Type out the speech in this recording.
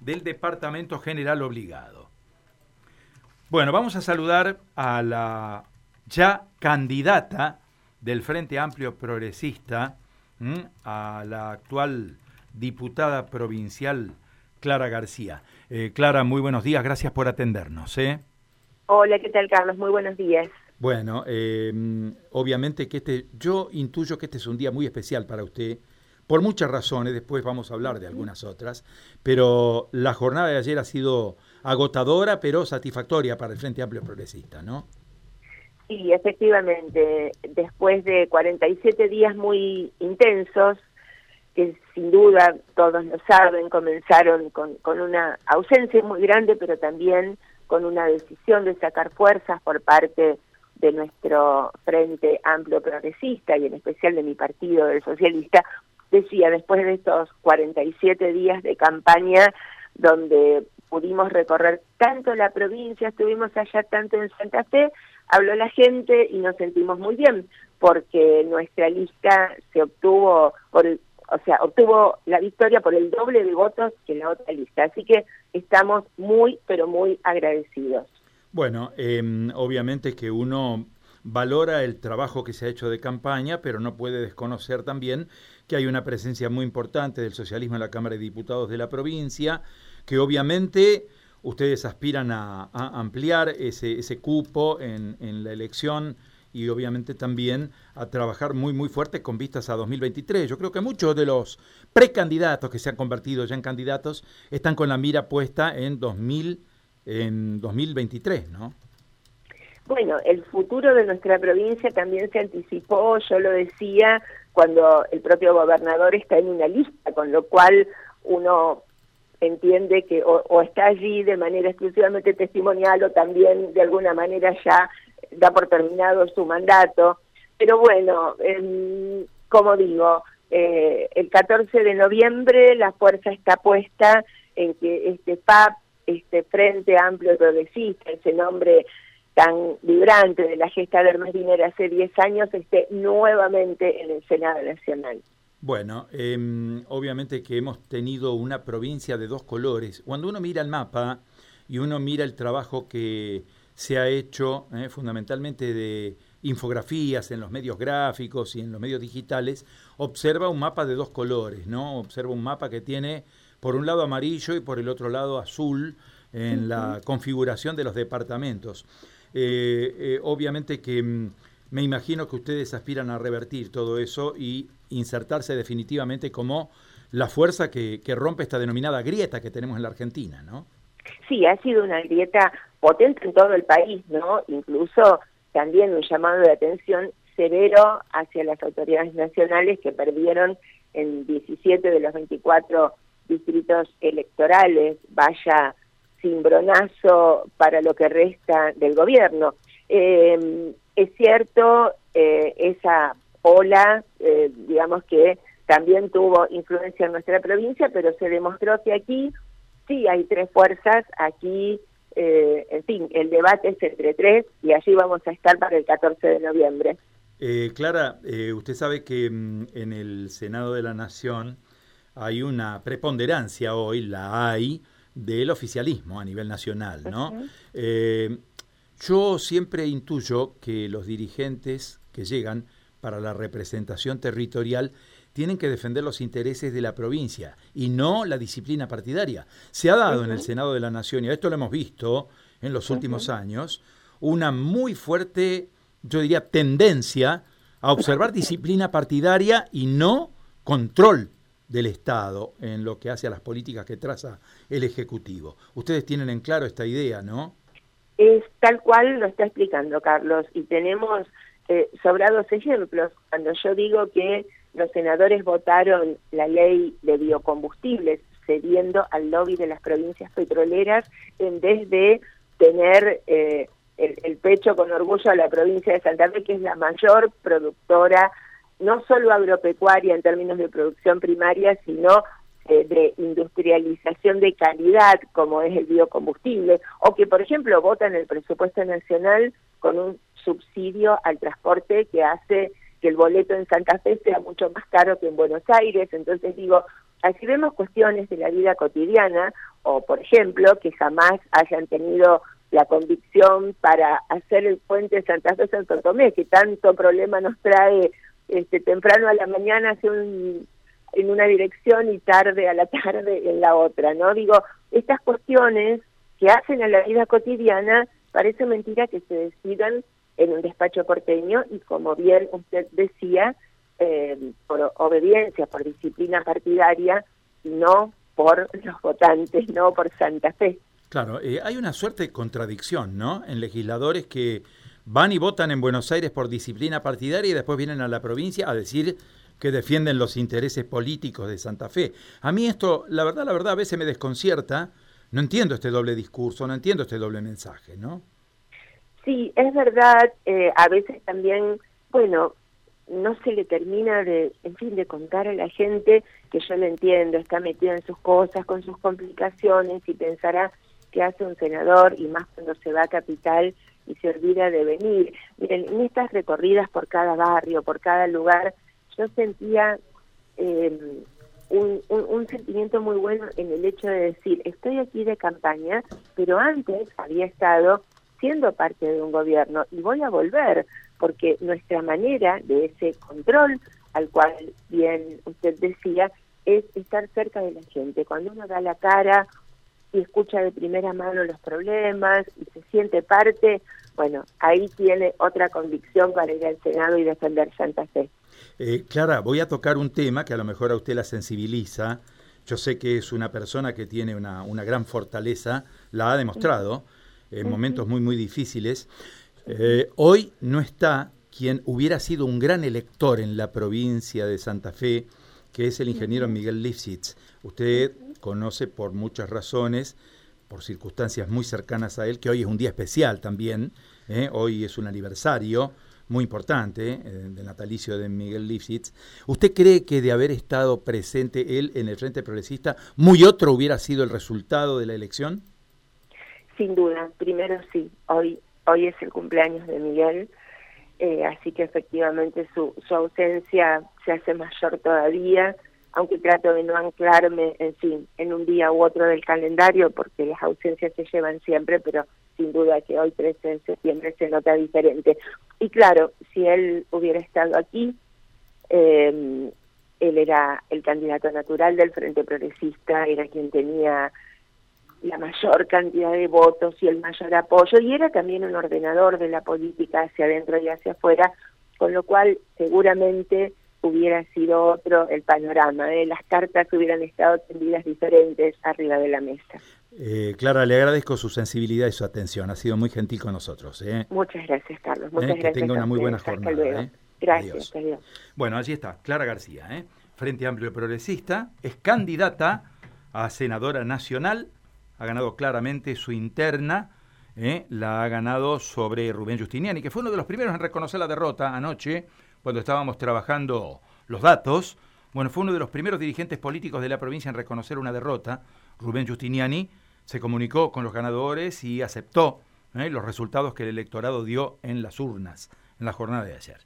del Departamento General Obligado. Bueno, vamos a saludar a la ya candidata del Frente Amplio Progresista, a la actual diputada provincial Clara García. Eh, Clara, muy buenos días, gracias por atendernos. ¿eh? Hola, ¿qué tal Carlos? Muy buenos días. Bueno, em, obviamente que este, yo intuyo que este es un día muy especial para usted, por muchas razones, después vamos a hablar de algunas otras, pero la jornada de ayer ha sido agotadora, pero satisfactoria para el Frente Amplio Progresista, ¿no? Sí, efectivamente, después de 47 días muy intensos, que sin duda todos lo saben, comenzaron con, con una ausencia muy grande, pero también con una decisión de sacar fuerzas por parte de nuestro Frente Amplio Progresista y en especial de mi partido, el Socialista, decía, después de estos 47 días de campaña donde pudimos recorrer tanto la provincia, estuvimos allá tanto en Santa Fe, habló la gente y nos sentimos muy bien, porque nuestra lista se obtuvo por o sea, obtuvo la victoria por el doble de votos que la otra lista. Así que estamos muy, pero muy agradecidos. Bueno, eh, obviamente que uno valora el trabajo que se ha hecho de campaña, pero no puede desconocer también que hay una presencia muy importante del socialismo en la Cámara de Diputados de la provincia, que obviamente ustedes aspiran a, ampliar ese, ese cupo en, en, la elección y obviamente también a trabajar muy muy fuerte con vistas a 2023. Yo creo que muchos de los precandidatos que se han convertido ya en candidatos están con la mira puesta en 2000 en 2023, ¿no? Bueno, el futuro de nuestra provincia también se anticipó, yo lo decía, cuando el propio gobernador está en una lista, con lo cual uno entiende que o, está allí de manera exclusivamente testimonial o también de alguna manera ya da por terminado su mandato. Pero bueno, como digo, eh, el 14 de noviembre la fuerza está puesta en que este PAP, este Frente Amplio Progresista, ese nombre tan vibrante de la gesta de Hermes Dinero hace 10 años esté nuevamente en el Senado Nacional. Bueno, em, obviamente que hemos tenido una provincia de dos colores. Cuando uno mira el mapa y uno mira el trabajo que se ha hecho eh, fundamentalmente de infografías en los medios gráficos y en los medios digitales, observa un mapa de dos colores, ¿no? Observa un mapa que tiene por un lado amarillo y por el otro lado azul en la configuración de los departamentos. Eh, eh, obviamente que mm, me imagino que ustedes aspiran a revertir todo eso y insertarse definitivamente como la fuerza que, rompe esta denominada grieta que tenemos en la Argentina, ¿no? Sí, ha sido una grieta potente en todo el país, ¿no? Incluso también un llamado de atención severo hacia las autoridades nacionales que perdieron en 17 de los 24 distritos electorales. Vaya cimbronazo para lo que resta del gobierno. Eh, es cierto, eh, esa ola, eh, digamos que también tuvo influencia en nuestra provincia, pero se demostró que aquí sí hay tres fuerzas, aquí, en fin, el debate es entre tres y allí vamos a estar para el 14 de noviembre. Clara, usted sabe que mm, en el Senado de la Nación hay una preponderancia hoy, la hay, del oficialismo a nivel nacional, ¿no? Eh, yo siempre intuyo que los dirigentes que llegan para la representación territorial tienen que defender los intereses de la provincia y no la disciplina partidaria. Se ha dado en el Senado de la Nación, y esto lo hemos visto en los últimos años, una muy fuerte, yo diría, tendencia a observar disciplina partidaria y no control del Estado en lo que hace a las políticas que traza el Ejecutivo. Ustedes tienen en claro esta idea, ¿no? Es tal cual lo está explicando Carlos y tenemos eh, sobrados ejemplos. Cuando yo digo que los senadores votaron la ley de biocombustibles cediendo al lobby de las provincias petroleras en vez de tener eh, el, el, pecho con orgullo a la provincia de Santa Fe, que es la mayor productora no solo agropecuaria en términos de producción primaria, sino eh, de industrialización de calidad, como es el biocombustible, o que, por ejemplo, votan el presupuesto nacional con un subsidio al transporte que hace que el boleto en Santa Fe sea mucho más caro que en Buenos Aires. Entonces digo, Así vemos cuestiones de la vida cotidiana, o por ejemplo, que jamás hayan tenido la convicción para hacer el puente Santa Fe Santo Tomé, que tanto problema nos trae este, temprano a la mañana un, en una dirección y tarde a la tarde en la otra, ¿no? Digo, estas cuestiones que hacen a la vida cotidiana, parece mentira que se decidan en un despacho porteño y como bien usted decía, eh, por obediencia, por disciplina partidaria, no por los votantes, no por Santa Fe. Claro, eh, hay una suerte de contradicción, ¿no? En legisladores que van y votan en Buenos Aires por disciplina partidaria y después vienen a la provincia a decir que defienden los intereses políticos de Santa Fe. A mí esto, la verdad, la verdad, a veces me desconcierta. No entiendo este doble discurso, no entiendo este doble mensaje, ¿no? Sí, es verdad. Eh, a veces también, bueno, no se le termina de, en fin, de contar a la gente que yo lo entiendo, está metida en sus cosas, con sus complicaciones y pensará que hace un senador y más cuando se va a capital y se olvida de venir. Miren, en estas recorridas por cada barrio, por cada lugar, yo sentía eh, un, un, sentimiento muy bueno en el hecho de decir, estoy aquí de campaña, pero antes había estado siendo parte de un gobierno y voy a volver, porque nuestra manera de ese control, al cual bien usted decía, es estar cerca de la gente. Cuando uno da la cara y escucha de primera mano los problemas y se siente parte, bueno, ahí tiene otra convicción para ir al Senado y defender Santa Fe. Eh, Clara, voy a tocar un tema que a lo mejor a usted la sensibiliza. Yo sé que es una persona que tiene una, una gran fortaleza, la ha demostrado en momentos muy, muy difíciles. Eh, hoy no está quien hubiera sido un gran elector en la provincia de Santa Fe, que es el ingeniero Miguel Lifshitz. Usted conoce por muchas razones, por circunstancias muy cercanas a él, que hoy es un día especial también, ¿eh? hoy es un aniversario muy importante eh, del natalicio de Miguel Lifshitz. ¿Usted cree que de haber estado presente él en el Frente Progresista, muy otro hubiera sido el resultado de la elección? Sin duda, primero sí, hoy, hoy es el cumpleaños de Miguel, eh, así que efectivamente su, su ausencia se hace mayor todavía, aunque trato de no anclarme, en fin, en un día u otro del calendario, porque las ausencias se llevan siempre, pero sin duda que hoy 13 de septiembre se nota diferente. Y claro, si él hubiera estado aquí, eh, él era el candidato natural del Frente Progresista, era quien tenía la mayor cantidad de votos y el mayor apoyo, y era también un ordenador de la política hacia adentro y hacia afuera, con lo cual seguramente hubiera sido otro el panorama, ¿eh? las cartas hubieran estado tendidas diferentes arriba de la mesa. Eh, Clara, le agradezco su sensibilidad y su atención, ha sido muy gentil con nosotros. ¿eh? Muchas gracias, Carlos. Muchas que gracias. tenga una muy buena jornada. Gracias. Adiós. Bueno, allí está, Clara García, Frente Amplio Progresista, es candidata a senadora nacional ha ganado claramente su interna, ¿eh? la ha ganado sobre Rubén Justiniani, que fue uno de los primeros en reconocer la derrota anoche, cuando estábamos trabajando los datos. Bueno, fue uno de los primeros dirigentes políticos de la provincia en reconocer una derrota. Rubén Justiniani se comunicó con los ganadores y aceptó ¿eh? los resultados que el electorado dio en las urnas en la jornada de ayer.